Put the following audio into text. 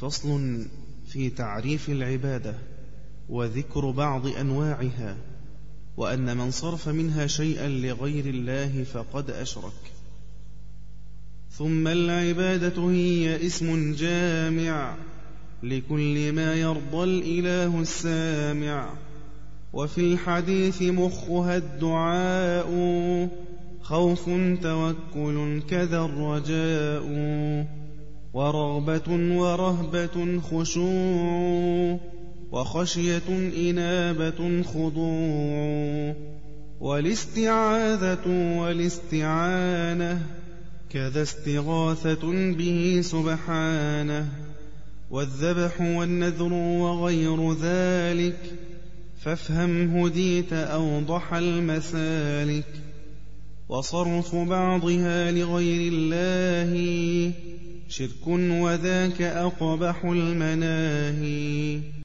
فصل في تعريف العبادة وذكر بعض أنواعها وأن من صرف منها شيئا لغير الله فقد أشرك. ثم العبادة هي اسم جامع لكل ما يرضى الإله السامع. وفي الحديث مخها الدعاء خوف توكل كذا الرجاء. ورغبة ورهبة خشوع وخشية إنابة خضوع والاستعاذة والاستعانة كذا استغاثة به سبحانه والذبح والنذر وغير ذلك فافهم هديت أوضح المسالك وصرف بعضها لغير الله شِرْكٌ وَذَاكَ أَقْبَحُ الْمَنَاهِي.